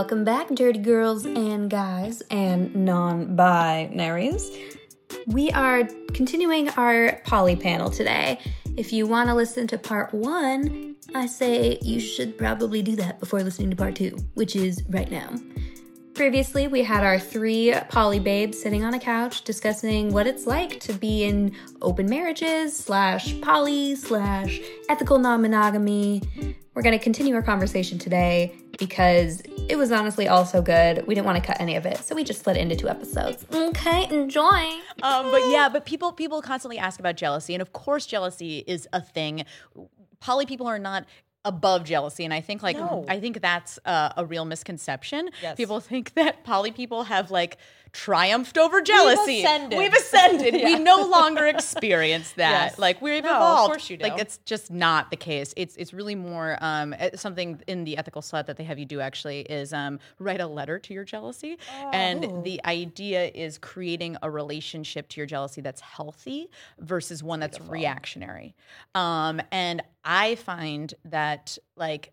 Welcome back, dirty girls and guys and non binaries. We are continuing our poly panel today. If you want to listen to part one, I say you should probably do that before listening to part two, which is right now. Previously, we had our three poly babes sitting on a couch discussing what it's like to be in open marriages, slash poly, slash ethical non monogamy. We're going to continue our conversation today because it was honestly all so good. We didn't want to cut any of it, so we just split it into two episodes. Okay, enjoy. Um, but yeah, but people people constantly ask about jealousy, and of course, jealousy is a thing. Poly people are not above jealousy and i think like No. i think that's uh, a real misconception Yes. people think that poly people have like triumphed over jealousy ascended. we've ascended Yeah. we no longer experience that Yes. like we've No, of evolved course you do. like it's just not the case it's it's really more um uh, something in the ethical slut that they have you do actually is um write a letter to your jealousy Oh. and the idea is creating a relationship to your jealousy that's healthy versus one that's reactionary um and i find that like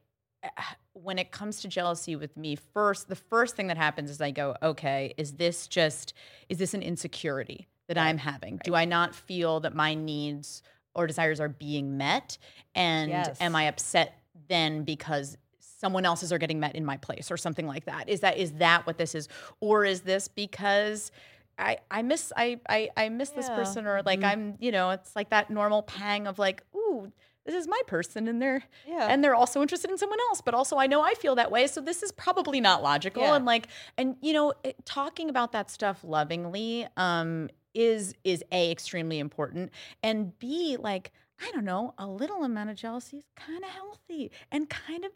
when it comes to jealousy with me first the first thing that happens is i go okay is this just is this an insecurity that i'm having? Do i not feel that my needs or desires are being met? And Yes. am i upset then because someone else's are getting met in my place or something like that? Is that is that what this is? Or is this because I, I miss I, I I miss this person or like mm-hmm. I'm you know it's like that normal pang of like ooh this is my person and they're Yeah. and they're also interested in someone else but also I know I feel that way so this is probably not logical Yeah. and like and you know it, talking about that stuff lovingly um is is a extremely important and b like I don't know a little amount of jealousy is kind of healthy and kind of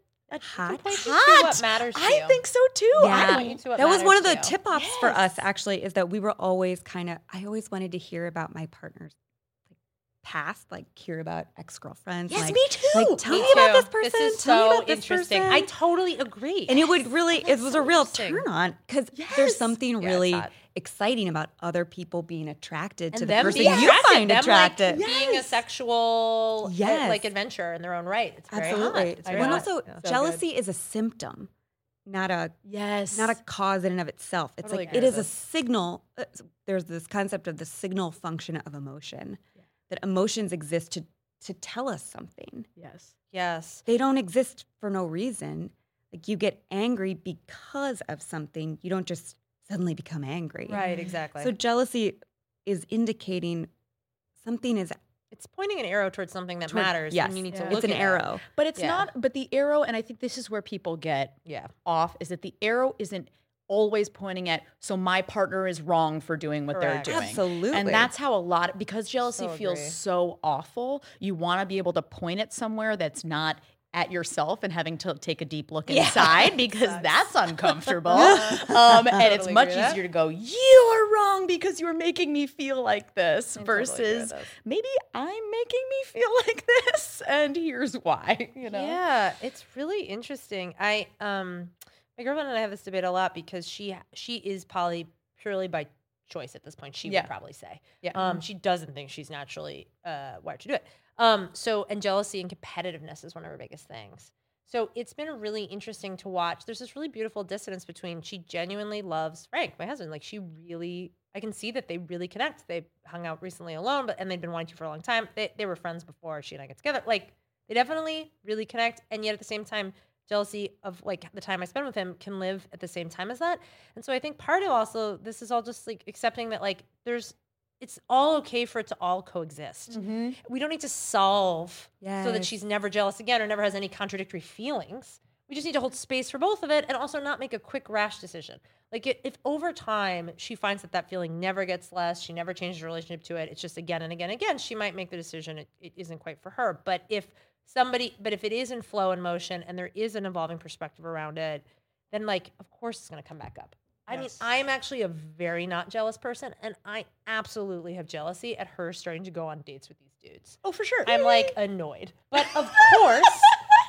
Hot. Point you to hot. what matters to I you. think so too. Yeah. I point you to what that was one of the matters to you. tip offs for us actually is that we were always kind of I always wanted to hear about my partner's like past, like hear about ex girlfriends. Yes, like, me too. Like tell Me me, about this person. This is tell me so about this interesting. person. I totally agree. and it would really it was so a real turn on because Yes. there's something Yeah, really hot. exciting about other people being attracted to the them person you find them, attractive. like, being a sexual uh, Yes. like adventure in their own right. It's very hot. Absolutely. It's Well, very and also Yeah. jealousy is a symptom, not a Yes. not a cause in and of itself. It's Totally like it is agree a signal. uh, There's this concept of the signal function of emotion. That emotions exist to to tell us something. Yes. Yes. They don't exist for no reason. Like you get angry because of something. You don't just suddenly become angry. Right, exactly. So jealousy is indicating something is it's pointing an arrow towards something that toward- matters Yes, and you need to look it's an at it. arrow. But it's Yeah. not. But the arrow, and I think this is where people get Yeah. off, is that the arrow isn't always pointing at. So my partner is wrong for doing what Correct. they're doing. Absolutely. And that's how a lot because jealousy So feels agree. so awful. You want to be able to point it somewhere that's not at yourself and having to take a deep look inside because that's uncomfortable. um, and it's much agree that. easier to go, you are wrong because you're making me feel like this I totally agree with versus this. maybe I'm making me feel like this and here's why, you know? Yeah, it's really interesting. I um my girlfriend and I have this debate a lot because she she is poly purely by choice at this point. She Yeah. would probably say. Yeah. Um she doesn't think she's naturally uh wired to do it. Um so and jealousy and competitiveness is one of her biggest things. So it's been really interesting to watch. There's this really beautiful dissonance between she genuinely loves Frank, my husband. Like she really I can see that they really connect. They hung out recently alone, but and they'd been wanting to for a long time. They they were friends before she and I got together. Like they definitely really connect and yet at the same time jealousy of like the time i spend with him can live at the same time as that. And so i think part of also this is all just like accepting that like there's it's all okay for it to all coexist. Mm-hmm. We don't need to solve so that she's never jealous again or never has any contradictory feelings. We just need to hold space for both of it and also not make a quick rash decision. Like if over time she finds that that feeling never gets less she never changes her relationship to it it's just again and again and again she might make the decision it, it isn't quite for her. But if somebody but if it is in flow and motion and there is an evolving perspective around it then like of course it's going to come back up. I mean i'm actually a very not jealous person and i absolutely have jealousy at her starting to go on dates with these dudes. Oh, for sure. i'm like annoyed. But of course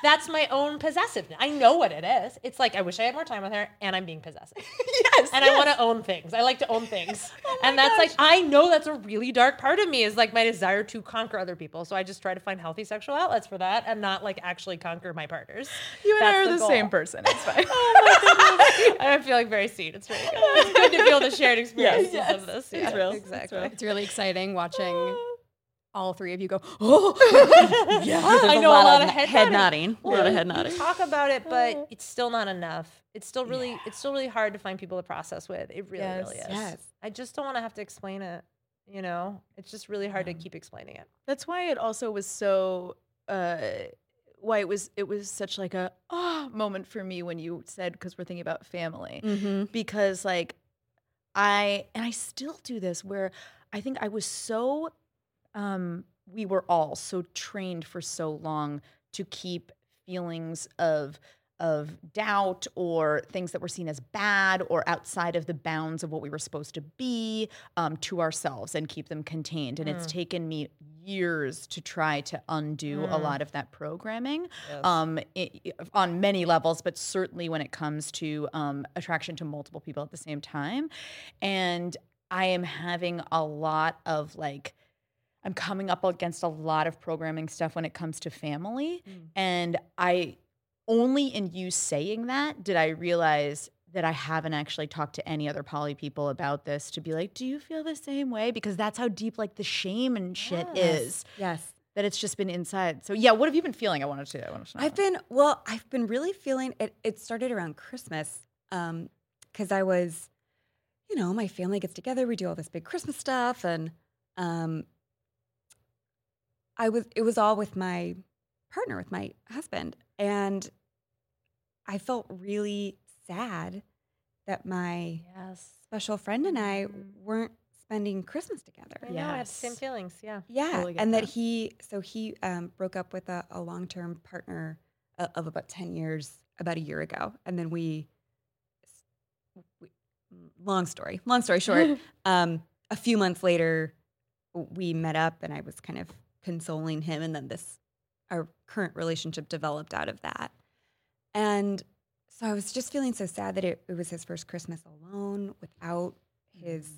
That's my own possessiveness. I know what it is. It's like I wish I had more time with her, and I'm being possessive. yes. and I want to own things. I like to own things. Oh and that's like I know that's a really dark part of me is like my desire to conquer other people. So I just try to find healthy sexual outlets for that and not like actually conquer my partners. You and I are the, goal. same person. It's fine. oh I'm feeling very seen. It's really good. It's good to feel the shared experiences yes. of this. It's real. Exactly. It's really exciting watching ah. All three of you go, oh, yeah. I know a lot, of head, head nodding. nodding. A lot of head nodding. talk about it, but it's still not enough. It's still really, it's still really hard to find people to process with. It really, Yes. really is. Yes. I just don't want to have to explain it. You know, it's just really hard to keep explaining it. That's why it also was so uh why it was it was such like a ah moment for me when you said because we're thinking about family Mm-hmm. because like I and I still do this where I think I was so um we were all so trained for so long to keep feelings of of doubt or things that were seen as bad or outside of the bounds of what we were supposed to be um, to ourselves and keep them contained. And it's taken me years to try to undo a lot of that programming um, i i- on many levels, but certainly when it comes to um, attraction to multiple people at the same time. And I am having a lot of like, I'm coming up against a lot of programming stuff when it comes to family. And I only in you saying that did I realize that I haven't actually talked to any other poly people about this to be like, do you feel the same way? Because that's how deep like the shame and shit is Yes. that it's just been inside. So yeah, what have you been feeling? I wanted to. I wanted to know. I've been well. I've been really feeling it. It started around Christmas, because I was, you know, my family gets together. We do all this big Christmas stuff, and um, I was. It was all with my partner, with my husband, and I felt really sad that my Yes. special friend and I weren't spending Christmas together. I know. I have the same feelings. Yeah. Yeah, Totally and that that. he so he um, broke up with a, a long term partner uh, of about ten years about a year ago, and then we, we long story, long story short, um, a few months later, we met up, and I was kind of consoling him, and then this our current relationship developed out of that, and so I was just feeling so sad that it, it was his first Christmas alone without his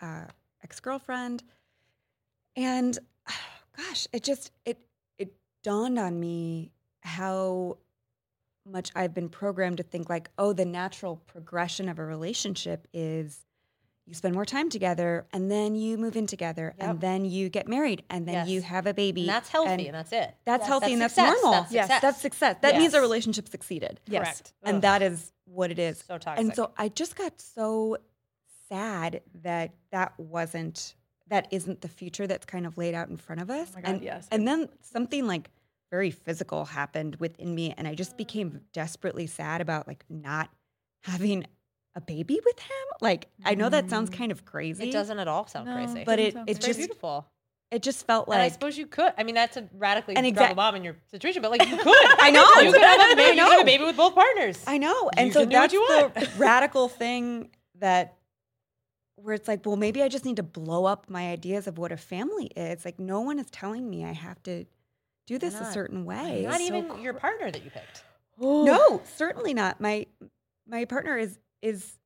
uh, ex girlfriend, and gosh, it just it it dawned on me how much I've been programmed to think like, oh, the natural progression of a relationship is you spend more time together and then you move in together Yep. and then you get married and then you have a baby. And that's healthy and and, that's it. that's healthy and that's normal. That's yes, that's success. That means a Yes. relationship succeeded. Yes. Correct. And Ugh. that is what it is. so toxic. And so I just got so sad that that wasn't that isn't the future that's kind of laid out in front of us. Oh my God, and, yes. and then something like very physical happened within me and I just mm. became desperately sad about like not having a baby with him. Like I know that sounds kind of crazy. it doesn't at all sound No. crazy. but it sound it it's very just beautiful. it just felt like and I like suppose you could. I mean, that's a radically And and exact- bomb in your situation, but like you could. I know. You could have a I baby. You could have know. a baby with both partners. I know. And You so can do what that's you the radical thing that where it's like, well, maybe I just need to blow up my ideas of what a family is. Like no one is telling me I have to do this a not? certain way. Not so even your partner that you picked. No, certainly not. My my partner is is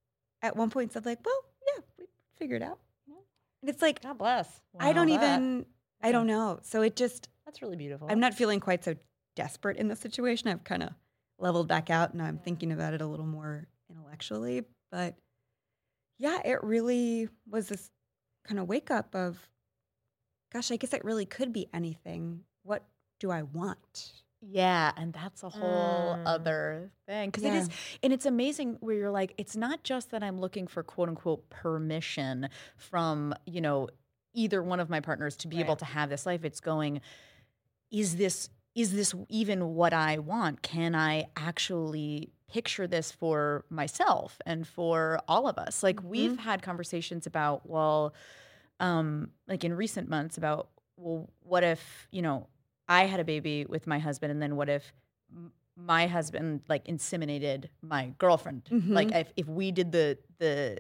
at one point said like, well, yeah, we figured it out. And it's like God bless. I don't that- even I don't know. So it just That's really beautiful. I'm not feeling quite so desperate in this situation. I've kind of leveled back out and I'm thinking about it a little more intellectually. But yeah, it really was this kind of wake up of, gosh, I guess it really could be anything. What do I want? Yeah, and that's a whole Mm. other thing because it is, and it's amazing where you're like, it's not just that I'm looking for quote unquote permission from you know either one of my partners to be able to have this life. It's going, is this is this even what I want? Can I actually picture this for myself and for all of us? Like we've had conversations about, well, um, like in recent months about, well, what if, you know, I had a baby with my husband and then what if my husband like inseminated my girlfriend? Like mm-hmm. if, if we did the the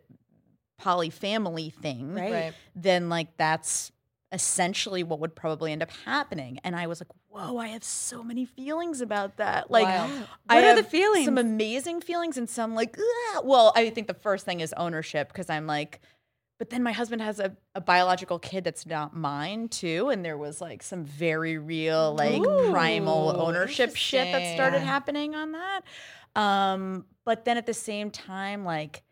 poly family thing, Right. right. then like that's essentially what would probably end up happening. And I was like, whoa, I have so many feelings about that. Like, Wild. I What are the feelings? Some amazing feelings and some like, "Ugh." well, I think the first thing is ownership because I'm like, but then my husband has a, a biological kid that's not mine too. And there was like some very real, like primal ownership shit that started happening on that. Um, but then at the same time, like,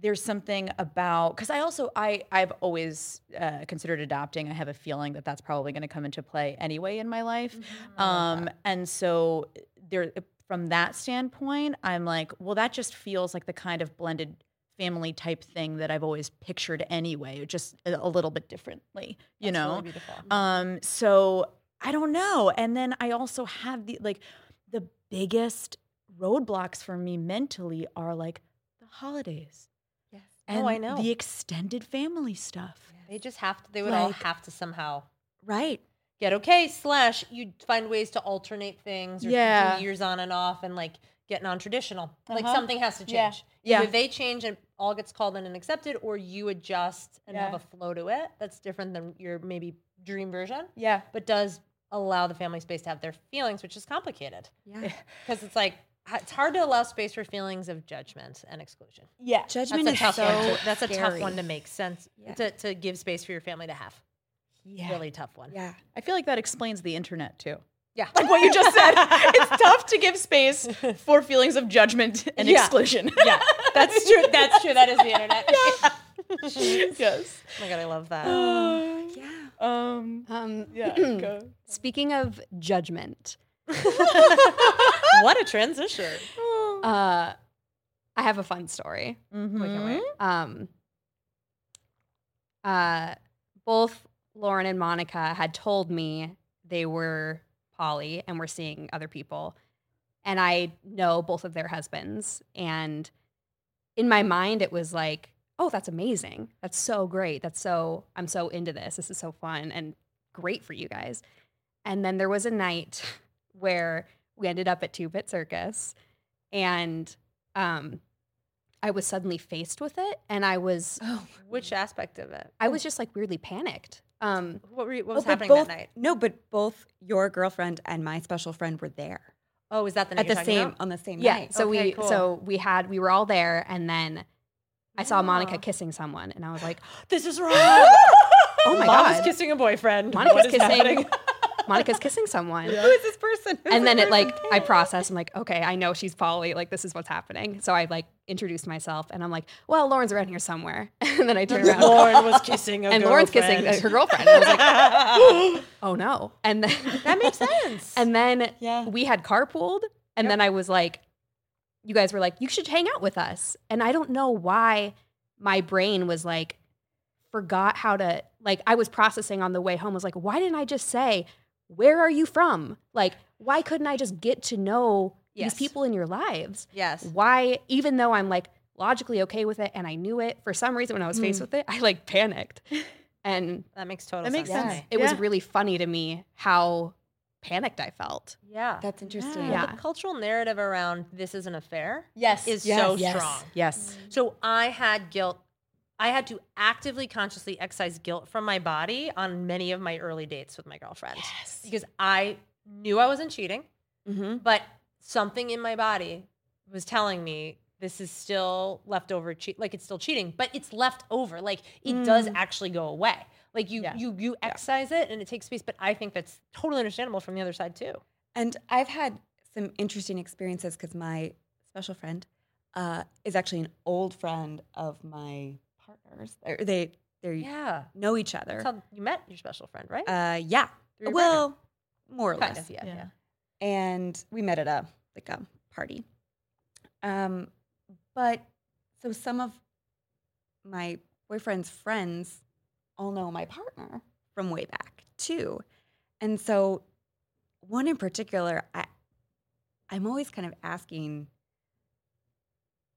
there's something about because I also I I've always uh, considered adopting. I have a feeling that that's probably going to come into play anyway in my life, um, and so there from that standpoint, I'm like, well, that just feels like the kind of blended family type thing that I've always pictured anyway, just a, little bit differently, you That's know. really. Um, so I don't know. And then I also have the like the biggest roadblocks for me mentally are like the holidays. Yes. And Oh, I know. the extended family stuff. They just have to. They would all have to somehow Right. get okay. Slash, you find ways to alternate things or Yeah. years on and off, and like get non-traditional. Like Uh-huh. something has to change. Yeah. Either they change and all gets called in and accepted, or you adjust and have a flow to it. That's different than your maybe dream version, Yeah. but does allow the family space to have their feelings, which is complicated Yeah. because it's like it's hard to allow space for feelings of judgment and exclusion. Yeah. Judgment That's a is tough so one. To, that's a tough one to make sense Yeah. to, to give space for your family to have. Yeah. Really tough one. Yeah. I feel like that explains the internet too. Yeah. Like what you just said. it's tough to give space for feelings of judgment and Yeah. exclusion. yeah, that's true. That's true. That is the internet. yes. Oh my god, I love that. Yeah. Um Um, yeah. go. Speaking of judgment, what a transition. uh, I have a fun story. Mhm. Um, uh, both Lauren and Monica had told me they were poly and were seeing other people. And I know both of their husbands. And in my mind, it was like, oh, that's amazing. That's so great. That's so, I'm so into this. This is so fun and great for you guys. And then there was a night where we ended up at Two Bit Circus and um, I was suddenly faced with it. And I was, Oh. Which aspect of it? I was just like weirdly panicked. Um, What were you, what Oh, was but happening both, that night? No, but both your girlfriend and my special friend were there Oh, is that the night at the same about? on the same yeah. night. So Okay, we, cool. so we had, we were all there, and then I saw ah. Monica kissing someone, and I was like, This is wrong. oh my Mama's god, kissing a boyfriend. Monica's What is kissing, happening? Monica's kissing someone. Who is this person? Who is and then this it like? I process. I'm like, okay, I know she's poly. Like this is what's happening. So I like introduced myself, and I'm like, well, Lauren's around here somewhere. and then I turn around, Lauren was kissing a and Lauren's kissing uh, her girlfriend. And I was like, oh no. And then that makes sense. and then Yeah. we had carpooled, and then I was like, you guys were like, you should hang out with us. And I don't know why my brain was like, forgot how to like. I was processing on the way home. Was like, why didn't I just say, where are you from? Like, why couldn't I just get to know Yes. these people in your lives? yes. Why, even though I'm like logically okay with it and I knew it, for some reason when I was faced mm. with it, I like panicked. And That makes total That makes sense. to sense. me. it was really funny to me how panicked I felt. Yeah. That's interesting. Yeah. The cultural narrative around this is an affair Yes. is Yes, so yes. strong. yes. Mm. So I had guilt. I had to actively, consciously excise guilt from my body on many of my early dates with my girlfriend Yes. because I knew I wasn't cheating, Mm-hmm. but something in my body was telling me this is still leftover cheat like it's still cheating but it's left over like it does actually go away like you Yeah. you you excise it and it takes space but i think that's totally understandable from the other side too And I've had some interesting experiences because my special friend uh, is actually an old friend of my partners. They're, they they yeah know each other. that's how you met your special friend right Uh, yeah. Well, more or kind less. of yeah Yeah. yeah and we met at a like a party. Um, but so some of my boyfriend's friends all know my partner from way back too, and so one in particular, I I'm always kind of asking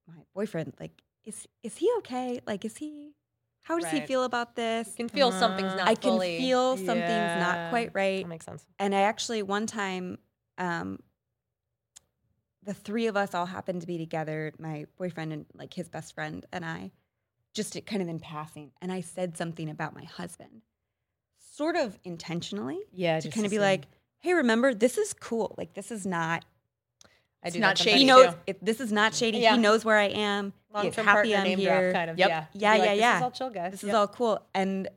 my boyfriend like, is is he okay? Like, is he? How does he feel about this? you can feel something's not I can fully feel something's Yeah. not quite right that makes sense and I actually one time, um, the three of us all happened to be together, my boyfriend and like his best friend and I, just kind of in passing, and I said something about my husband, sort of intentionally Yeah, to kind of be like, hey, remember, this is cool. Like, this is not, I It's do not that shady he knows, it, this is not shady. Yeah. He knows where I am. Long term happy partner I'm name here. drop kind of. Yep. Yeah. Yeah, Be like, yeah, This is all chill, guys. This Yep. is all cool. And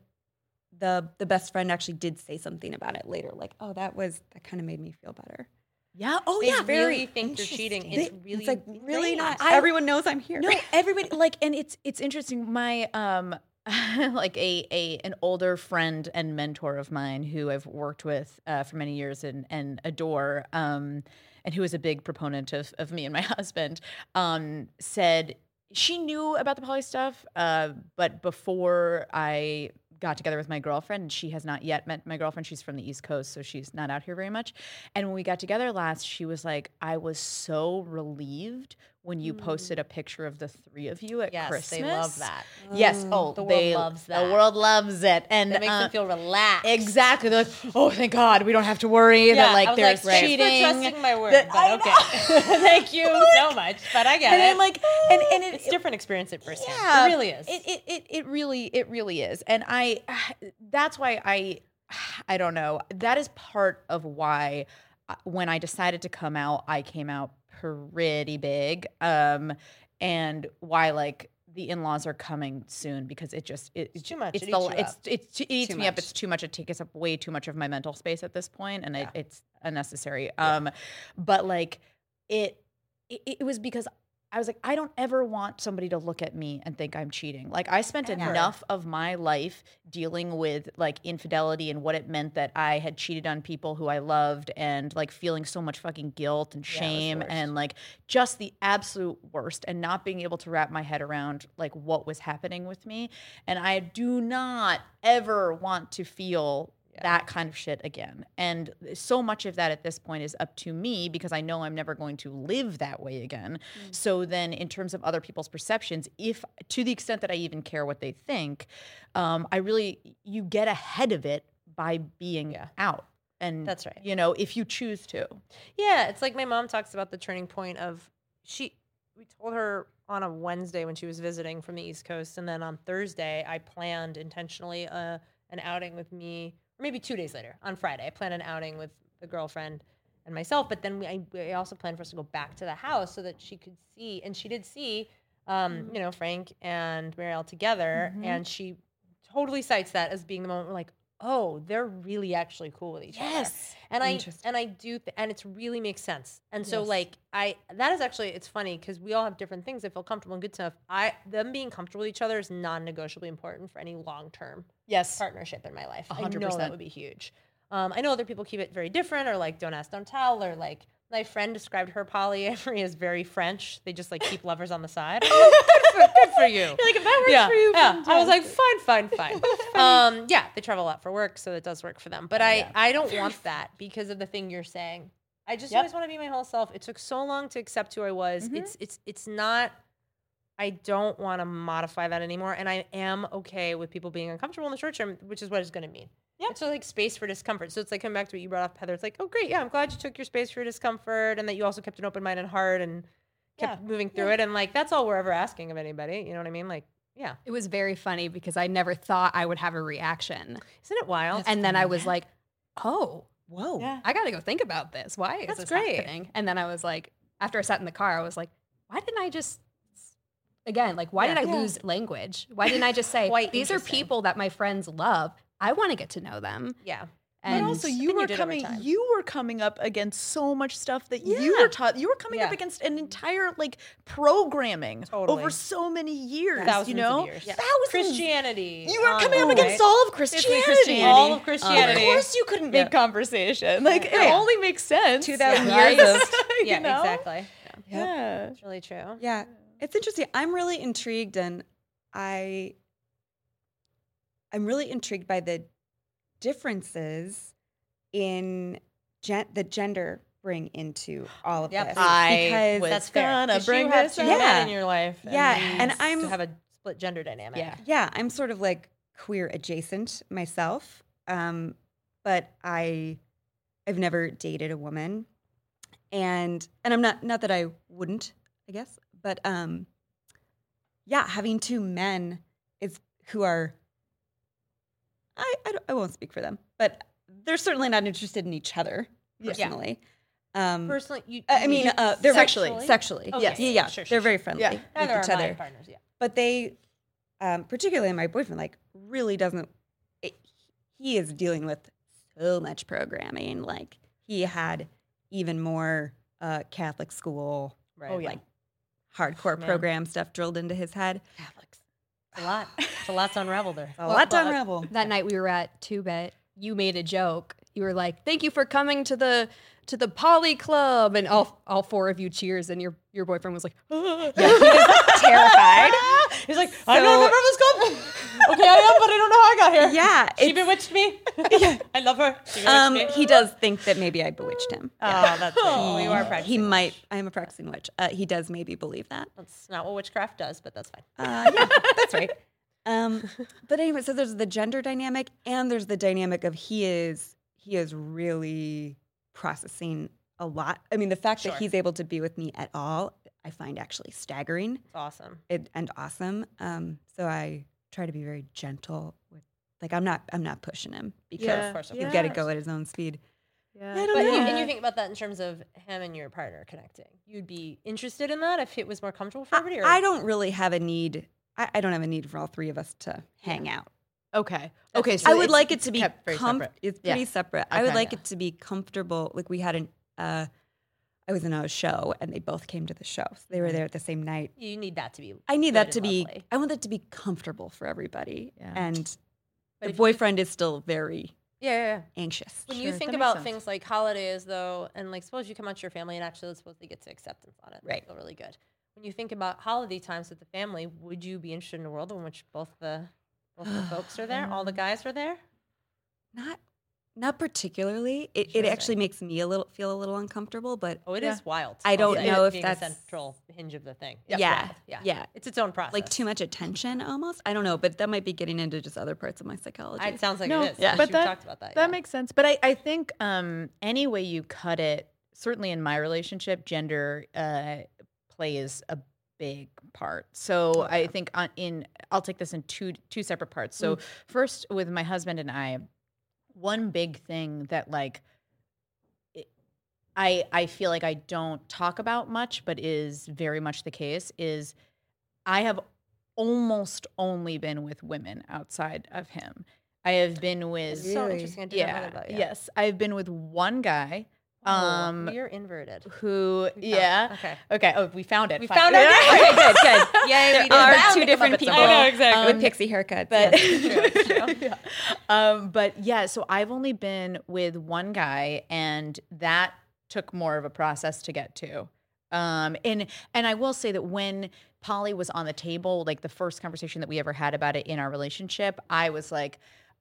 the the best friend actually did say something about it later. Like, oh, that was, that kind of made me feel better. yeah. Oh They yeah. really think you're cheating. It's really it's like really not. I- everyone knows I'm here. No, everybody like, and it's it's interesting. My um, like a a an older friend and mentor of mine who I've worked with uh, for many years and and adore, um, and who is a big proponent of of me and my husband, um, said she knew about the poly stuff, uh, but before I got together with my girlfriend. She has not yet met my girlfriend. She's from the East Coast, so she's not out here very much. And when we got together last, she was like, I was so relieved when you posted a picture of the three of you at Yes, Christmas. they love that. Yes. Oh, The world they- loves that. The world loves it. And it makes uh, them feel relaxed. Exactly. They're like, oh, thank God, we don't have to worry Yeah, that like there's like, cheating. For trusting my word, that- but okay. Thank you so much. But I get and it. then like, and and it, it's different experience at first yeah, It really is. It, it it it really it really is, and I that's why I I don't know. That is part of why uh, when I decided to come out, I came out pretty big, um, and why like the in-laws are coming soon because it just it, It's too much. It's It the it's it's it eats Too me up. It's too much. It takes up way too much of my mental space at this point, and it, it's unnecessary. Um, but like it, it, it was because I was like, I don't ever want somebody to look at me and think I'm cheating. Like I spent Ever. enough of my life dealing with like infidelity and what it meant that I had cheated on people who I loved and like feeling so much fucking guilt and Yeah, it was the shame worst. and like just the absolute worst and not being able to wrap my head around like what was happening with me. And I do not ever want to feel that kind of shit again. And so much of that at this point is up to me because I know I'm never going to live that way again. So then, in terms of other people's perceptions, if to the extent that I even care what they think, um, I really, you get ahead of it by being Yeah. out. And That's right. You know, if you choose to. Yeah, it's like my mom talks about the turning point of she. We told her on a Wednesday when she was visiting from the East Coast, and then on Thursday I planned intentionally uh, an outing with me, maybe two days later on Friday. I planned an outing with the girlfriend and myself, but then we, I, I also planned for us to go back to the house so that she could see, and she did see, um, you know, Frank and Marielle together, and she totally cites that as being the moment we're like, oh, they're really actually cool with each other. Yes, and I and I do th- and it's really makes sense. And so Yes. like I that is actually it's funny because we all have different things that feel comfortable and good enough. I them being comfortable with each other is non-negotiably important for any long-term Yes. partnership in my life. A I hundred know that would be huge. Um, I know other people keep it very different or like don't ask, don't tell, or like my friend described her polyamory as very French. They just like keep lovers on the side. Good, for, good for you. like if that works yeah, for you, yeah. I was like, fine, fine, fine. um, yeah, they travel a lot for work, so it does work for them. But I, Yeah. I don't want that because of the thing you're saying. I just Yep. always want to be my whole self. It took so long to accept who I was. Mhm. It's, it's, it's not. I don't want to modify that anymore, and I am okay with people being uncomfortable in the short term, which is what it's going to mean. Yeah. It's like space for discomfort. So it's like coming back to what you brought up, Heather. It's like, oh, great, yeah, I'm glad you took your space for your discomfort, and that you also kept an open mind and heart, and kept Yeah. moving through it. And like that's all we're ever asking of anybody. You know what I mean? Like, yeah, It was very funny because I never thought I would have a reaction. isn't it wild? and then I was like, oh, Whoa. Yeah. I got to go think about this. Why is That's this great. happening? And then I was like, after I sat in the car, I was like, why didn't I just, again, like, why Yeah. did I Yeah. lose language? Why didn't I just say, these are people that my friends love. I want to get to know them. yeah. And but also, you think you were coming. You were coming up against so much stuff that you were taught. You were coming up against an entire like programming Totally. over so many years. Thousands you know, of years. Yeah. thousands. Christianity. You were on coming up against right? all of Christianity. Christianity. All of Christianity. Of course, you couldn't make Yeah. conversation. Like it Yeah. only makes sense. 2,000 right? years of- You Yeah, know? exactly. Yeah. It's really true. Yeah, it's interesting. I'm really intrigued, and I, I'm really intrigued by the differences in gen- the gender bring into all of Yep. this. I because That's fair. gonna 'Cause bring you have this two Yeah. in your life. Yeah, and I'm- to have a split gender dynamic. Yeah. yeah, I'm sort of like queer adjacent myself, um, but I, I've never dated a woman, and and I'm not not that I wouldn't, I guess, but um, yeah, having two men is who are I, I, don't- I won't speak for them, but they're certainly not interested in each other Yeah. personally. Um, Personally, you. I I mean, you- uh, they're Sexually. Very, sexually, Okay. yes, yeah, yeah. Sure, sure, they're very friendly Yeah. with Neither each are my other. partners. Yeah. But they, um, particularly my boyfriend, like really doesn't. It, he is dealing with so much programming. Like he had even more uh, Catholic school, Right. Oh, yeah. like hardcore Man. program stuff drilled into his head. Catholics. It's a lot. It's a lot to unravel there. A lot to but- unravel. that night we were at Two Bit, you made a joke. You were like, "Thank you for coming to the to the Poly Club," and all all four of you cheers, and your your boyfriend was like, Terrified. He's like, I'm not a member of this club. okay, I am, but I don't know how I got here. Yeah, She bewitched me. yeah, I love her. Um, me. he does think that maybe I bewitched him. Oh, that's oh, you are He practicing. might. I am a practicing witch. Uh, he does maybe believe that. That's not what witchcraft does, but that's fine. Uh, yeah, that's right. Um, but anyway, so there's the gender dynamic, and there's the dynamic of he is he is really processing a lot. I mean, the fact Sure. that he's able to be with me at all, I find actually staggering It's awesome. it, and awesome. Um, so I try to be very gentle with, like, I'm not I'm not pushing him because Yeah, of course, of he's course. got to go at his own speed. Yeah. I don't But know. you, and you think about that in terms of him and your partner connecting. You'd be interested in that if it was more comfortable for everybody. Or? I, I don't really have a need. I, I don't have a need for all three of us to hang out. Okay. Okay. So I would like it to be com-. It's Yeah. pretty separate. I would like Yeah. it to be comfortable. Like we had an, uh, I was in a show and they both came to the show. So they were there at the same night. you need that to be. I need that to be. lovely. I want that to be comfortable for everybody. Yeah. And But the if you- boyfriend is still very Yeah, yeah, yeah. anxious. When Sure, you think about sense. things like holidays, though, and like suppose you come out to your family and actually supposedly get to acceptance on it, Right. Feel really good. When you think about holiday times with the family, would you be interested in a world in which both the both the folks are there, all the guys are there? Not, not particularly. It, it Interesting. actually makes me a little feel a little uncomfortable. But Oh, it is Yeah. wild. I don't say, know if being that's- the central hinge of the thing. Yeah. It's wild. yeah, Yeah. It's its own process. like too much attention, almost. I don't know. But that might be getting into just other parts of my psychology. It sounds like No, it is. yeah. Yeah, but you've that- talked about that. That yeah. makes sense. But I, I think um, any way you cut it, certainly in my relationship, gender uh, plays a big part. So I think on, in I'll take this in two two separate parts. So mm. first, with my husband and I, one big thing that like it- I I feel like I don't talk about much, but is very much the case is I have almost only been with women outside of him. I have been with It's so interesting. I didn't know yeah, that about you. yes. I've been with one guy Oh, um, you're inverted. who, yeah. Okay. Okay. Oh, we found it. We Fine. found Yeah. okay, good, good. Yeah, we did. are two different people I know, exactly. with pixie haircuts. But yes. True, true. yeah. Um, but yeah, so I've only been with one guy, and that took more of a process to get to. Um, and and I will say that when poly was on the table, like the first conversation that we ever had about it in our relationship, I was like,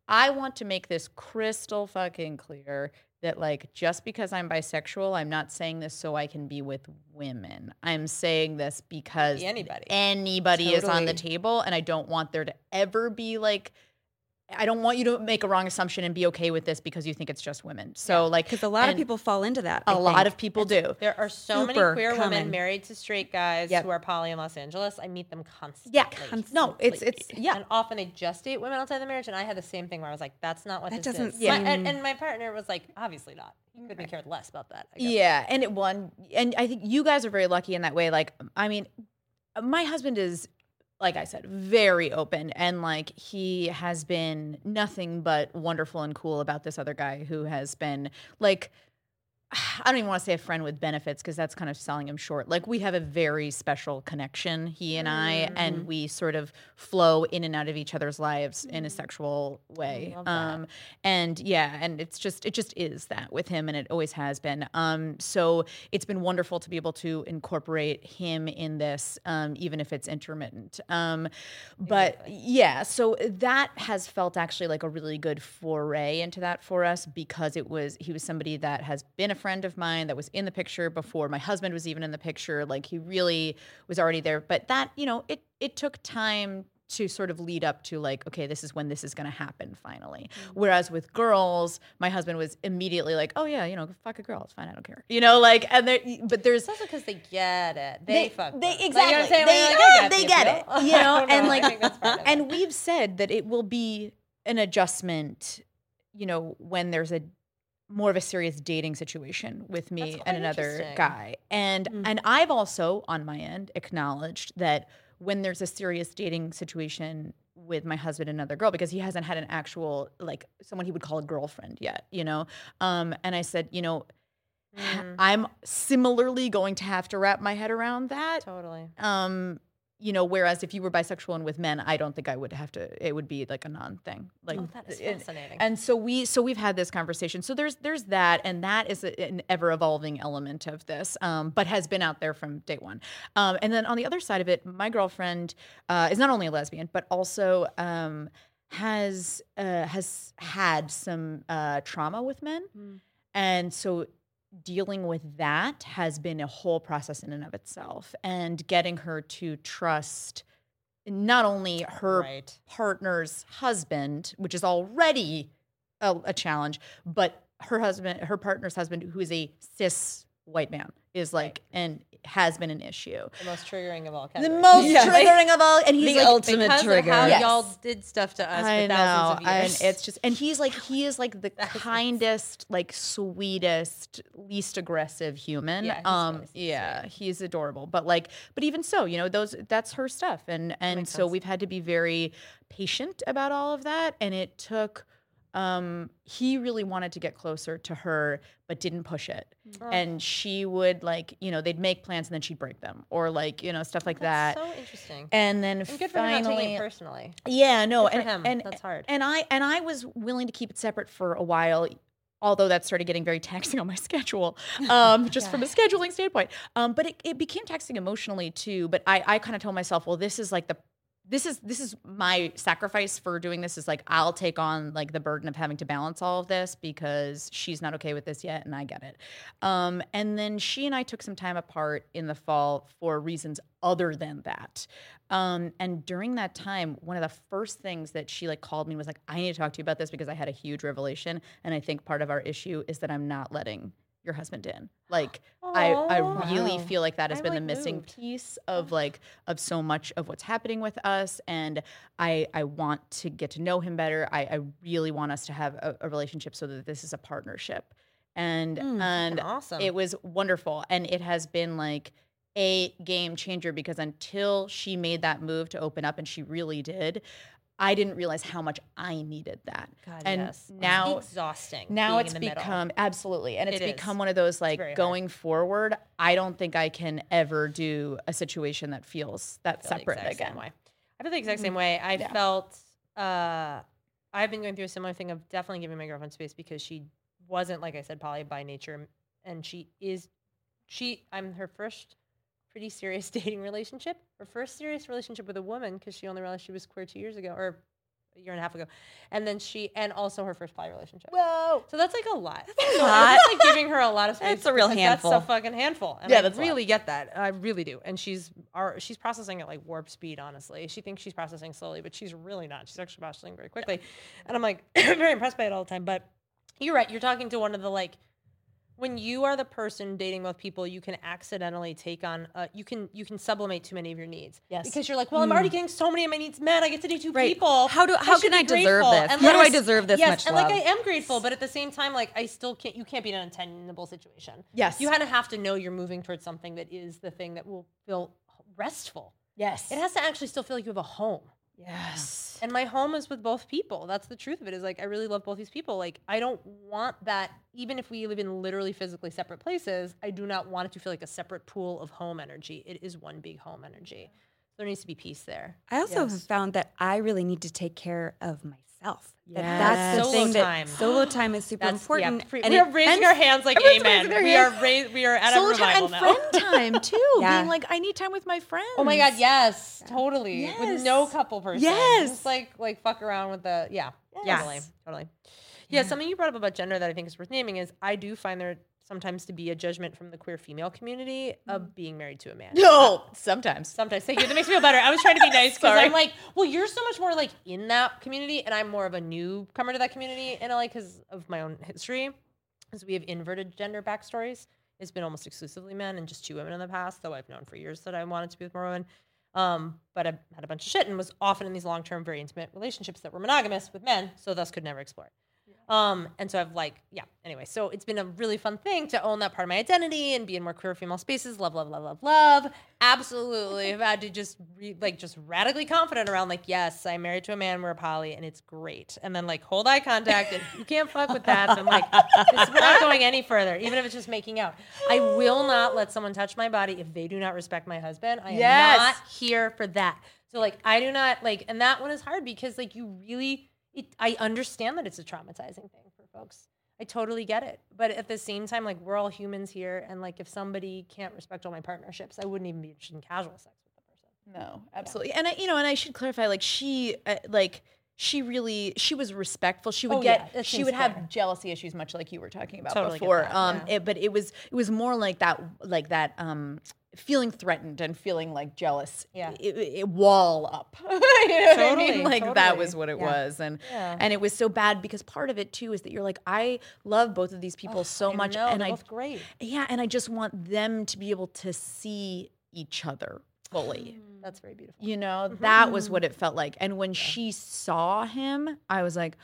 I want to make this crystal fucking clear that like just because I'm bisexual, I'm not saying this so I can be with women. I'm saying this because Be anybody. anybody is on the table and I don't want there to ever be like I don't want you to make a wrong assumption and be okay with this because you think it's just women. So like because a lot of people fall into that. a I lot think. of people do. There are so many queer common. women married to straight guys Yep. who are poly in Los Angeles. I meet them constantly. Yeah, constantly. no, it's it's yeah. And often they just date women outside the marriage. And I had the same thing where I was like, that's not what That this doesn't is. My- and, and my partner was like, obviously not. He couldn't have cared less about that. I guess. Yeah, and it won. And I think you guys are very lucky in that way. Like, I mean, my husband is, like I said, very open, and like he has been nothing but wonderful and cool about this other guy who has been like. I don't even want to say a friend with benefits because that's kind of selling him short. Like we have a very special connection, he and I, Mm-hmm. and we sort of flow in and out of each other's lives in a sexual way. Mm. Um, and yeah, and it's just it just is that with him, and it always has been. Um, so it's been wonderful to be able to incorporate him in this, um, even if it's intermittent. Um, but yeah, so that has felt actually like a really good foray into that for us because it was he was somebody that has been a friend of mine that was in the picture before my husband was even in the picture. Like he really was already there. But that you know it it took time to sort of lead up to like okay this is when this is going to happen finally mm. whereas with girls my husband was immediately like oh yeah you know fuck a girl it's fine i don't care you know like and there but there's It's also because they get it. They, fuck. they them. Like, you know exactly they, Like, I they the get it you know and like and we've said that it will be an adjustment, you know, when there's a more of a serious dating situation with me and another guy. And and I've also on my end acknowledged that when there's a serious dating situation with my husband and another girl because he hasn't had an actual like someone he would call a girlfriend yet, you know. Um and I said, you know, Mm, I'm similarly going to have to wrap my head around that. totally. Um, you know, whereas if you were bisexual and with men, I don't think I would have to. It would be like a non thing. Like Oh, that is fascinating. And so we, so we've had this conversation. So there's there's that, and that is a, an ever evolving element of this, um, but has been out there from day one. Um, and then on the other side of it, my girlfriend uh, is not only a lesbian, but also um, has uh, has had some uh, trauma with men, and so dealing with that has been a whole process in and of itself and getting her to trust not only her Right. partner's husband which is already a, a challenge but her husband her partner's husband who is a cis white man is like and has been an issue The most triggering of all. the most Yeah. triggering of all and he's The like ultimate because trigger. of how Yes. y'all did stuff to us I for know, thousands of and it's just, and he's like, he is like the kindest, like sweetest, least aggressive human. Yeah, he's um, really yeah, he's adorable. But like, but even so, you know, those that's her stuff, and and so sense. we've had to be very patient about all of that, and it took. Um, he really wanted to get closer to her, but didn't push it. Oh. And she would like, you know, they'd make plans and then she'd break them, or like, you know, stuff like That's that. so interesting. and then And good for him not finally, taking it personally. yeah, no, Good for and, him. and That's hard. And I and I was willing to keep it separate for a while, although that started getting very taxing on my schedule, um, just from a scheduling standpoint. Um, but it, it became taxing emotionally too. But I I kind of told myself, well, this is like the this is this is my sacrifice for doing this is like I'll take on like the burden of having to balance all of this because she's not okay with this yet and I get it. Um, and then she and I took some time apart in the fall for reasons other than that. Um, and during that time, one of the first things that she like called me was like, I need to talk to you about this because I had a huge revelation. And I think part of our issue is that I'm not letting your husband in. Like I, I really Wow. feel like that has I'm, been the missing moved. piece of like of so much of what's happening with us. And I I want to get to know him better. I, I really want us to have a, a relationship so that this is a partnership. And mm, and awesome. it was wonderful. And it has been like a game changer because until she made that move to open up, and she really did, I didn't realize how much I needed that. God, and yes. now exhausting. now being it's in the middle. become absolutely and it's It is. become one of those like very hard. going forward i don't think i can ever do a situation that feels that feel the separate again way. I feel the exact same way. I Yeah. felt uh, I've been going through a similar thing of definitely giving my girlfriend space because she wasn't, like I said, poly by nature, and she is. She, I'm her first pretty serious dating relationship. Her first serious relationship with a woman because she only realized she was queer two years ago or a year and a half ago, and then she, and also her first poly relationship. whoa So that's like a lot. a lot. Like giving her a lot of space. It's a real handful. That's a fucking handful. And Yeah, I that's really get that. I really do. And she's our, she's processing at like warp speed. Honestly, she thinks she's processing slowly, but she's really not. She's actually processing very quickly. And I'm like very impressed by it all the time. But you're right. You're talking to one of the like. When you are the person dating both people, you can accidentally take on. Uh, you can you can sublimate too many of your needs. Yes. Because you're like, well, I'm already getting so many of my needs met. I get to date two Right. people. How do- how should can I deserve grateful. this? And How do I deserve this yes, much and like? I am grateful, but at the same time, like I still can't. You can't be in an untenable situation. Yes. you kind of have to know you're moving towards something that is the thing that will feel restful. yes It has to actually still feel like you have a home. Yes And my home is with both people. That's the truth of it. Is like I really love both these people. Like I don't want that. Even if we live in literally physically separate places, I do not want it to feel like a separate pool of home energy. It is one big home energy. There needs to be peace there. I also Yes. have found that I really need to take care of myself. That Yes. That's the Solo thing time. that solo time is super That's important. Yeah, pre- and we are raising and- our hands like Everyone's amen. raising We are ra- we are at Solo a time revival and now. friend time too Yeah. being like i need time with my friends Oh my god, yes, totally. With no couple person. Yes. Just like like fuck around with the yeah. Yes. Totally. Totally. Yeah, something you brought up about gender that I think is worth naming is I do find there sometimes to be a judgment from the queer female community of being married to a man. no sometimes Sometimes thank you. That makes me feel better. I was trying to be nice because I'm like, well, you're so much more like in that community, and I'm more of a newcomer to that community in LA because of my own history. Because we have inverted gender backstories. It's been almost exclusively men and just two women in the past, though I've known for years that I wanted to be with more women. Um, but I had a bunch of shit and was often in these long term, very intimate relationships that were monogamous with men, so thus could never explore it. Um, and so I've like, yeah, anyway, so it's been a really fun thing to own that part of my identity and be in more queer female spaces. Love, love, love, love, love. Absolutely. I've had to just re- like just radically confident around like, yes, I'm married to a man, we're a poly, and it's great. And then like hold eye contact and you can't fuck with that. So I'm like, this, we're not going any further, even if it's just making out. I will not let someone touch my body if they do not respect my husband. I am Yes. not here for that. So like I do not like and that one is hard because like you really it, I understand that it's a traumatizing thing for folks. I totally get it. But at the same time, like we're all humans here, and like if somebody can't respect all my partnerships, I wouldn't even be interested in casual sex with the person. No, absolutely. And I, you know, and I should clarify, like she, uh, like she really, she was respectful. She would Oh, get, yeah, she would have jealousy issues, much like you were talking about Totally before. that, um, yeah. it, but it was, it was more like that, like that, um, feeling threatened and feeling like jealous. Yeah. it, it- wall up. you know what I mean? Totally, Like that was what it Yeah. was, and Yeah. and it was so bad because part of it too is that you're like, I love both of these people so I much, know, and I both great. yeah, and I just want them to be able to see each other fully. Mm. That's very beautiful. You know, mm-hmm. that was what it felt like. And when she saw him, I was like,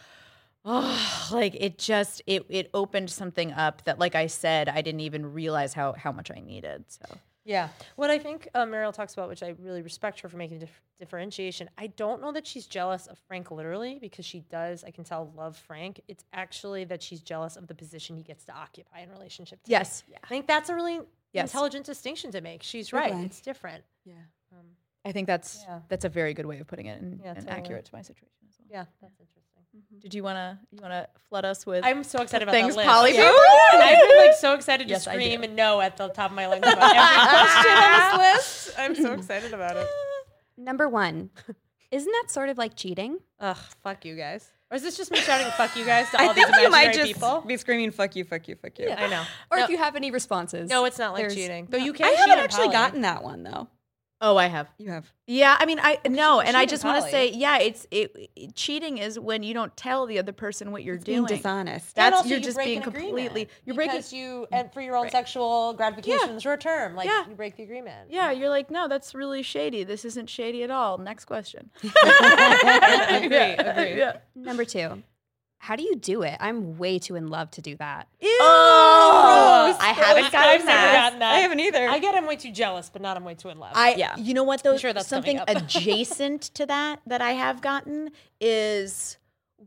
oh, like it just it it opened something up that, like I said, I didn't even realize how how much I needed. So Yeah. What I think uh, Mariel talks about, which I really respect her for making dif- differentiation, I don't know that she's jealous of Frank literally because she does, I can tell, love Frank. It's actually that she's jealous of the position he gets to occupy in relationship to me. yes, I think that's a really Yes. intelligent distinction to make. She's right. one. It's different. Yeah. Um, I think that's Yeah. that's a very good way of putting it and, Yeah, and totally. accurate to my situation as well. yeah, that's interesting. Did you wanna you wanna flood us with? I'm so excited about Things that list. poly Yeah. I've been like so excited to Yes, scream and no at the top of my lungs about every question on this list. I'm so excited about it. Number one, isn't that sort of like cheating? Ugh, fuck you guys. Or is this just me shouting "fuck you guys" to all I these think you might just people? be screaming "fuck you, fuck you, fuck you." I know. Or no, if you have any responses. no, it's not like there's- cheating. Though you can. I cheat haven't actually poly. gotten that one though. Oh, I have. You have. Yeah, I mean, I no, and I just want to say, yeah, it's it, it- Cheating is when you don't tell the other person what you're Being doing. dishonest. That's you're you just break being completely. You're breaking. because you mm. and for your own sexual gratification in the short term, like Yeah. you break the agreement. Yeah, you're like, no, that's really shady. This isn't shady at all. Next question. agree, Yeah, agree. yeah. Number two, how do you do it? I'm way too in love to do that. Oh, I haven't I've gotten never that. gotten that. I haven't either. I get I'm way too jealous, but not I'm way too in love. I, Yeah. you know what though? sure that's something up. adjacent to that that I have gotten is,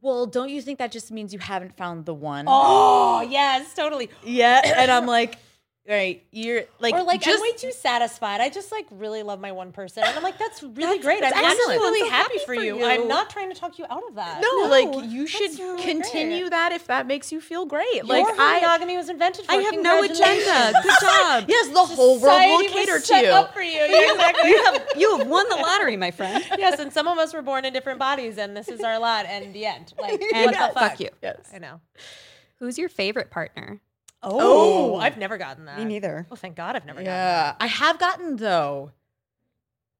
well, don't you think that just means you haven't found the one? oh yes, totally. Yeah, and I'm like, right, you're like, or like just I'm way too satisfied. I just like really love my one person, and I'm like, that's really great. that's I'm actually really so happy, happy for you. you. I'm not trying to talk you out of that. no, No, like you should really continue great. that if that makes you feel great. Your like I, monogamy was invented for. I have no agenda. Good job. yes, the whole world will cater to you. Up for you. Yeah, exactly. You have you have won the lottery, my friend. yes, and some of us were born in different bodies, and this is our lot. And the end. Like, And what the fuck? fuck you. Yes. I know. Who's your favorite partner? Oh, oh, I've never gotten that. Me neither. Oh, thank God, I've never gotten Yeah, I have gotten though.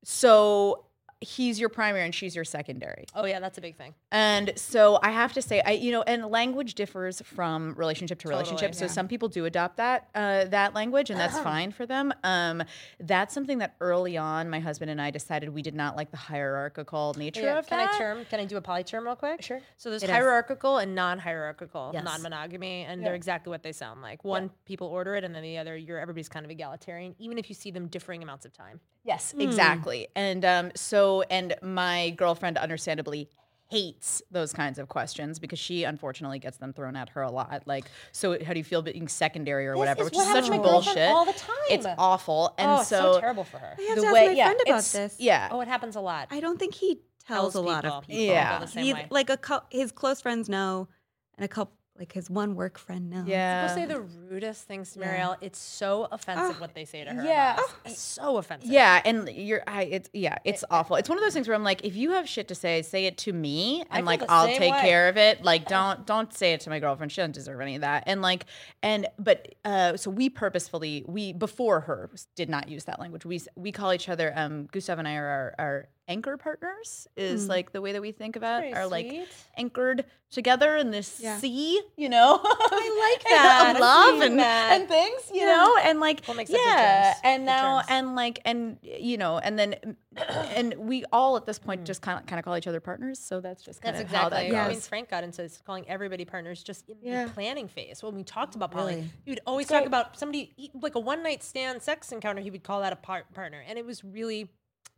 So he's your primary and she's your secondary. Oh yeah, that's a big thing. And so I have to say, I you know, and language differs from relationship to relationship. Totally, so some people do adopt that uh, that language, and that's fine for them. Um, that's something that early on, my husband and I decided we did not like the hierarchical nature Yeah, of can that. I term? Can I do a poly term real quick? Sure. So there's It is. hierarchical and non-hierarchical, Yes. non-monogamy, and they're exactly what they sound like. One people order it, and then the other, you're everybody's kind of egalitarian, even if you see them differing amounts of time. Yes, exactly. And um, so, and my girlfriend understandably hates those kinds of questions because she unfortunately gets them thrown at her a lot. Like, so how do you feel being secondary or whatever? is Which what is such to my girlfriend bullshit. all the time. It's awful. And oh, so, so terrible for her. I have the to ask way, my yeah, friend about this. Yeah. Oh, it happens a lot. I don't think he tells, Tells a lot people. of people. Yeah. the same He, way. like a cou- his close friends know, and a couple like his one work friend knows. yeah. People say the rudest things to Marielle. It's so offensive Oh. what they say to her. Yeah. about. It's so offensive. Yeah, and you're, I, it's yeah, it's awful. It's one of those things where I'm like, if you have shit to say, say it to me, and feel like I'll take way. care of it. Like, don't don't say it to my girlfriend. She doesn't deserve any of that. And like, and but uh, so we purposefully we before her did not use that language. We we call each other. Um, Gustav and I are our, our anchor partners is Mm. like the way that we think about Very are like sweet. anchored together in this Yeah. sea, you know. I like that. of I'm love and, that. and things, you know, and like What makes yeah, and now and like and you know, and then and we all at this point just kind of kind of call each other partners, so that's just kind Mm. That's of how that exactly. goes. I mean, Frank got into s- calling everybody partners just in Yeah. the planning phase. When we talked about poly, Really? he would always talk about somebody like a one night stand sex encounter. He would call that a par- partner, and it was really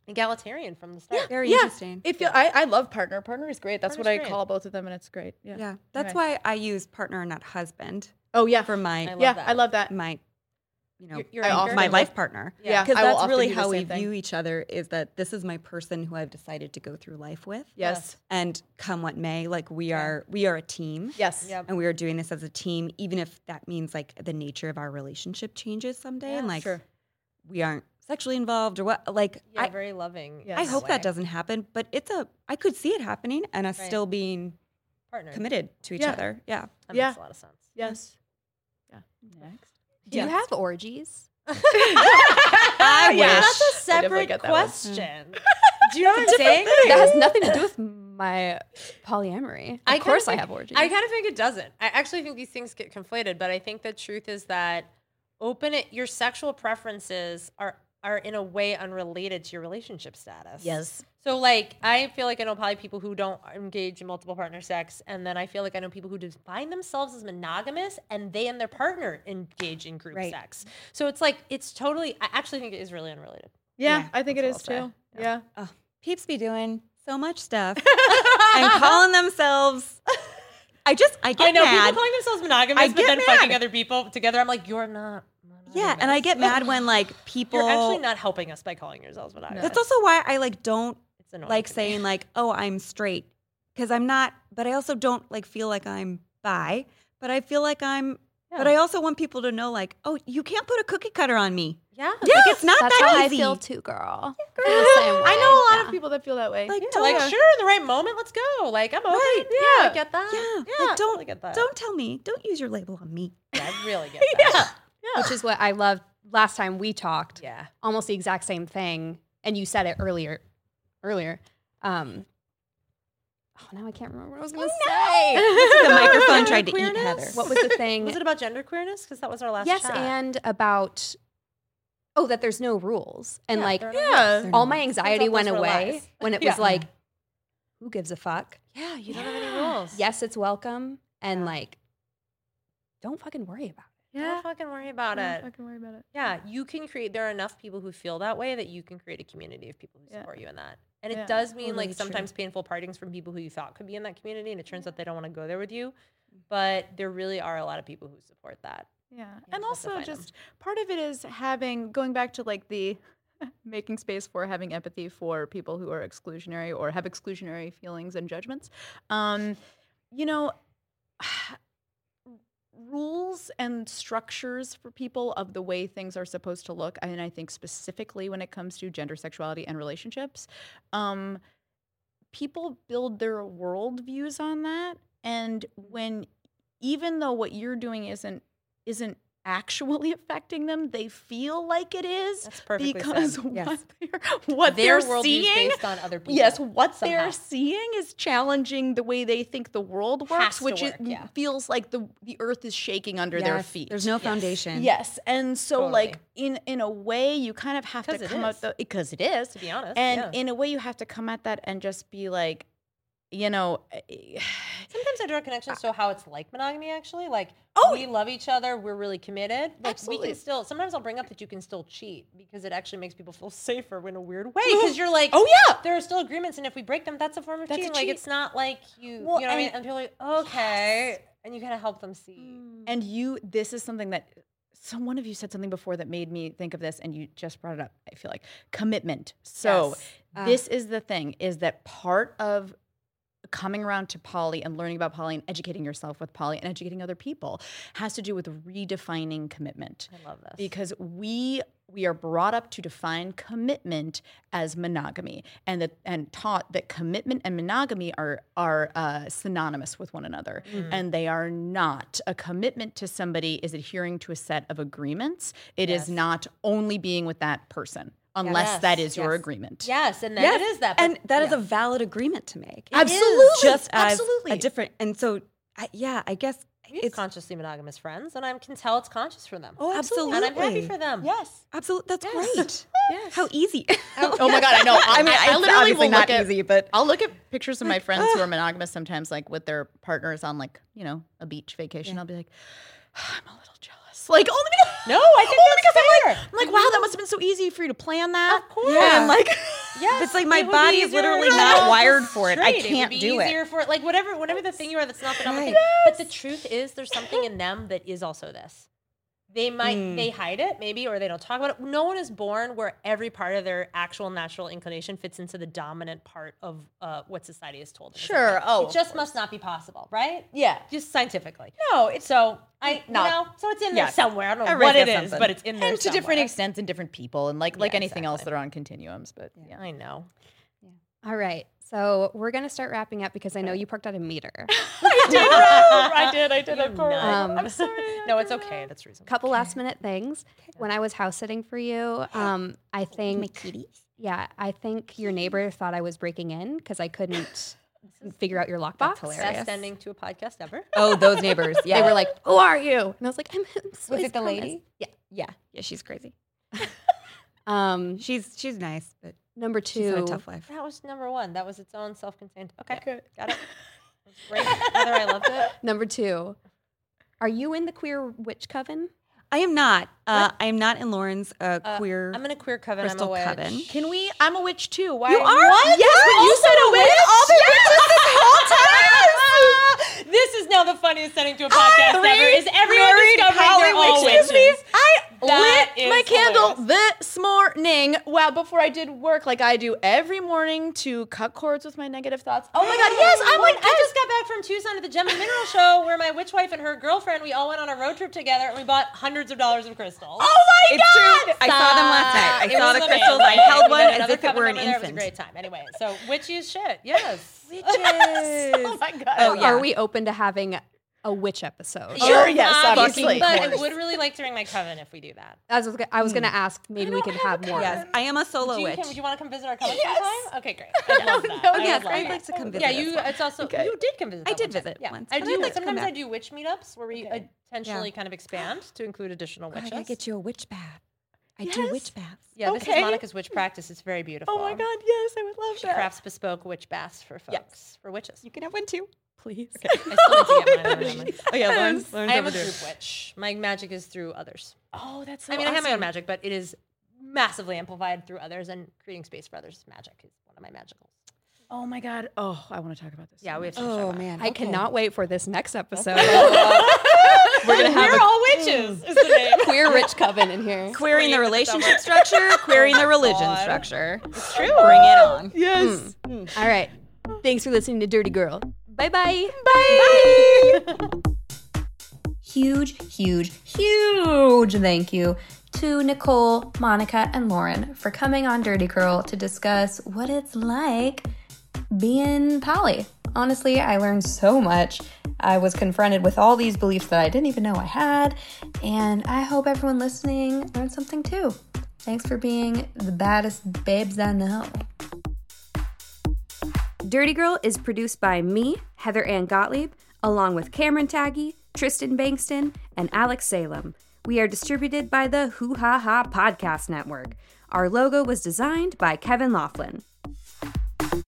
egalitarian from the start. Yeah, Very Yeah. interesting. If you, I, I love partner. Partner is great. That's what I great. call both of them, and it's great. Yeah. Yeah, that's Anyway. why I use partner, not husband, Oh yeah. for my I love yeah, that. I love that. my, you know, Your- your I anchor? often my will- life partner. Yeah, because I will that's often really do the how we same thing. view each other. Is that this is my person who I've decided to go through life with. Yes. and come what may, like we are, we are a team. Yes. Yep. and we are doing this as a team, even if that means like the nature of our relationship changes someday, and like Sure. we aren't sexually involved or what. Like Yeah, I, very loving. Yes. I hope way. that doesn't happen, but it's a I could see it happening and us Right. still being partner. committed to each Yeah. other. Yeah, That Yeah. makes a lot of sense. Yes. Yeah. Next. Do you have orgies? I Yeah. wish. That's a I definitely separate that question. Do you know what I'm saying? That has nothing to do with my polyamory. Of I kinda course, I have orgies. I kind of think it doesn't. I actually think these things get conflated, but I think the truth is that open it. Your sexual preferences are are in a way unrelated to your relationship status. Yes. So like I feel like I know probably people who don't engage in multiple partner sex, and then I feel like I know people who define themselves as monogamous and they and their partner engage in group Right. sex. So it's like it's totally. I actually think it is really unrelated. Yeah, Yeah, I think it is that's what I'll too. Yeah. oh, peeps be doing so much stuff and calling themselves. I just I get I know mad. people calling themselves monogamous, I but get then fucking other people together. I'm like, you're not. Yeah, and I get mad when like people. You're actually not helping us by calling yourselves monogamous. That's also why I like don't it's like to me. saying like, "Oh, I'm straight," because I'm not. But I also don't like feel like I'm bi. But I feel like I'm. But I also want people to know like, "Oh, you can't put a cookie cutter on me." yeah, Like it's not That's that how easy. I feel too, girl. girl. I'm the same I know a lot Yeah. of people that feel that way. Like, Yeah, don't, like sure, in the right moment, let's go. Like I'm open. Right, Yeah, yeah. I get that. yeah, yeah, like, don't totally get that. don't tell me. Don't use your label on me. Yeah, I really get that. yeah. Which is what I loved last time we talked. yeah. Almost the exact same thing. And you said it earlier. Earlier. Um, oh, now I can't remember what I was going to say. the microphone tried to eat Queerness? Heather. What was the thing? Was it about gender queerness? Because that was our last. yes, chat. and about oh, that there's no rules. And Yeah, like there are no Yeah. all my anxiety went away lies. when it Yeah. was like, who gives a fuck? Yeah, you don't have any rules. Yes, it's welcome. And Yeah. like, don't fucking worry about it. Don't fucking worry about Don't it. fucking worry about it. Yeah, you can create. There are enough people who feel that way that you can create a community of people who Yeah. support you in that. And it does mean totally like true. sometimes painful partings from people who you thought could be in that community, and it turns out they don't want to go there with you. But there really are a lot of people who support that. Yeah. And to also just part of it is having going back to like the making space for having empathy for people who are exclusionary or have exclusionary feelings and judgments. Um, you know, rules and structures for people of the way things are supposed to look. And I think specifically when it comes to gender, sexuality, and relationships, um, people build their worldviews on that. And when, even though what you're doing isn't isn't actually affecting them, they feel like it is That's because said. what Yes. they're what Their they're seeing based on other people. Yes, what somehow. they're seeing is challenging the way they think the world works, which work, it yeah. feels like the the earth is shaking under their feet. There's no foundation. Yes, and so like in in a way you kind of have to come out the because it is, to be honest. and yeah. in a way you have to come at that and just be like, you know, eh, Sometimes I draw connections to how it's like monogamy. Actually, like Oh, we love each other, we're really committed. Like we can still. Sometimes I'll bring up that you can still cheat because it actually makes people feel safer in a weird way. Because you're like, oh yeah, there are still agreements, and if we break them, that's a form of That's cheating. Like it's not like you, Well, you know what I mean? and- people are like, okay, and you kind of help them see. and you this is something that so one of you said something before that made me think of this and you just brought it up i feel like commitment so Yes. Ah. this is the thing is that part of coming around to poly and learning about poly and educating yourself with poly and educating other people has to do with redefining commitment. I love this. Because we we are brought up to define commitment as monogamy and that and taught that commitment and monogamy are are uh, synonymous with one another. And they are not. A commitment to somebody is adhering to a set of agreements. It is Yes. not only being with that person unless Yes, that is your agreement. Yes, and then Yes, it is that. and that is yeah. a valid agreement to make. It is. Absolutely. just as absolutely. a different. And so, I, yeah, I guess it's consciously monogamous friends, and I can tell it's conscious for them. Oh, absolutely. and I'm happy for them. Yes. absolutely that's Yes. great. Yes. How easy. Oh my god, I know. I, I mean, I, it's literally will not at, easy, but I'll look at pictures of my friends who are monogamous sometimes, like with their partners on like you know a beach vacation. I'll be like, I'm a little jealous. Like only because No, I think that's because I'm like, I'm like, wow, that mm-hmm. must have been so easy for you to plan that. Of course. Yeah. And like, Yes, It's like my it body is literally not wired for it. I can't be do it. easier For like whatever, whatever the thing you are that's not the dominant thing. Right. But the truth is, there's something in them that is also this. They might Mm. they hide it maybe, or they don't talk about it. No one is born where every part of their actual natural inclination fits into the dominant part of uh, what society has told them. Sure. okay. Oh, it just course. must not be possible, right? yeah. Just scientifically. No, it's So I Not- you know, so it's in there somewhere. I don't know Everybody's what it got is, something. but it's in there and to different extents in different people, and like like Yeah, anything else that are on continuums. But yeah. I know. All right. So we're going to start wrapping up because I know you parked out a meter. I did. I did. I did. Of course. Um, I'm sorry. No, it's okay. That's reasonable. couple last minute things. When I was house sitting for you, um, I think yeah, I think your neighbor thought I was breaking in because I couldn't figure out your lockbox. hilarious. Best ending to a podcast ever. oh, those neighbors. Yeah, They were like, "Who are you?" And I was like, "I'm." Was it the Promise." lady? Yeah. yeah, yeah. She's crazy. Um, She's she's nice, but number she's had two. a tough life. That was number one. That was its own self-contained. Okay, Good. got it. It was great. Whether I loved it. Number two. Are you in the queer witch coven? I am not. Uh, I am not in Lauren's uh, Uh, queer. I'm in a queer coven. Crystal I'm a witch. coven. Can we? I'm a witch too. Why? You are? What? Yes, when you said a witch, all the witches this whole time. this is now the funniest setting to a podcast Three ever. Is everyone married discovering poly they're all witches. witches? I That lit my candle hilarious. this morning. Wow, before I did work, like I do every morning to cut cords with my negative thoughts. Oh my god, yes, I'm oh like I just got back from Tucson at the Gem and Mineral Show, where my witch wife and her girlfriend, we all went on a road trip together, and we bought hundreds of dollars of crystals. Oh my It's god! true. I saw them last night. I It saw the crystals. amazing. I held one as another if it were an member there. It was a great time. Anyway, so witchy shit. Yes. Oh my god. Oh, yeah. Are we open to having a witch episode? Sure, oh, yes, obviously. But I would really like to ring my coven if we do that. I was, I was going to hmm. ask, maybe we could have more. Yes, I am a solo do you, witch. Can, do you want to come visit our coven Yes. sometime? Okay, great. I'd love that. no, I would yes, I'd like to come visit Yeah, you. well. It's also Okay. you did come visit. I did one visit Yeah, once, I do. Like sometimes I do witch meetups where we intentionally kind of expand to include additional oh, God, I witches. gotta get you a witch bath. I do witch baths. Yeah, this Okay. is Monica's witch practice. It's very beautiful. Oh my god, yes, I would love She that. crafts bespoke witch baths for folks Yes. for witches. You can have one too, please. Okay. I still need to get mine. I haven't oh yeah. Lauren's, Lauren's I am a overdue. group witch. My magic is through others. Oh, that's so I mean, I have my own magic, but it is massively amplified through others, and creating space for others magic is one of my magicals. Oh my god. Oh, I want to talk about this. Yeah, we have much. to oh, talk Oh about it. man, I okay. cannot wait for this next episode. We're gonna have We're a- all witches. Is the name. queer rich coven in here. querying the relationship over. structure, querying the oh religion God. structure. It's true. Bring it on. Yes. Hmm. All right. Thanks for listening to Dirty Girl. Bye bye. Bye. Huge, huge, huge thank you to Nicole, Monica, and Lauren for coming on Dirty Girl to discuss what it's like being poly. Honestly, I learned so much. I was confronted with all these beliefs that I didn't even know I had, and I hope everyone listening learned something too. Thanks for being the baddest babes I know. Dirty Girl is produced by me, Heather Ann Gottlieb, along with Cameron Taggy, Tristan Bankston, and Alex Salem. We are distributed by the Hoo Ha Ha Podcast Network. Our logo was designed by Kevin Laughlin.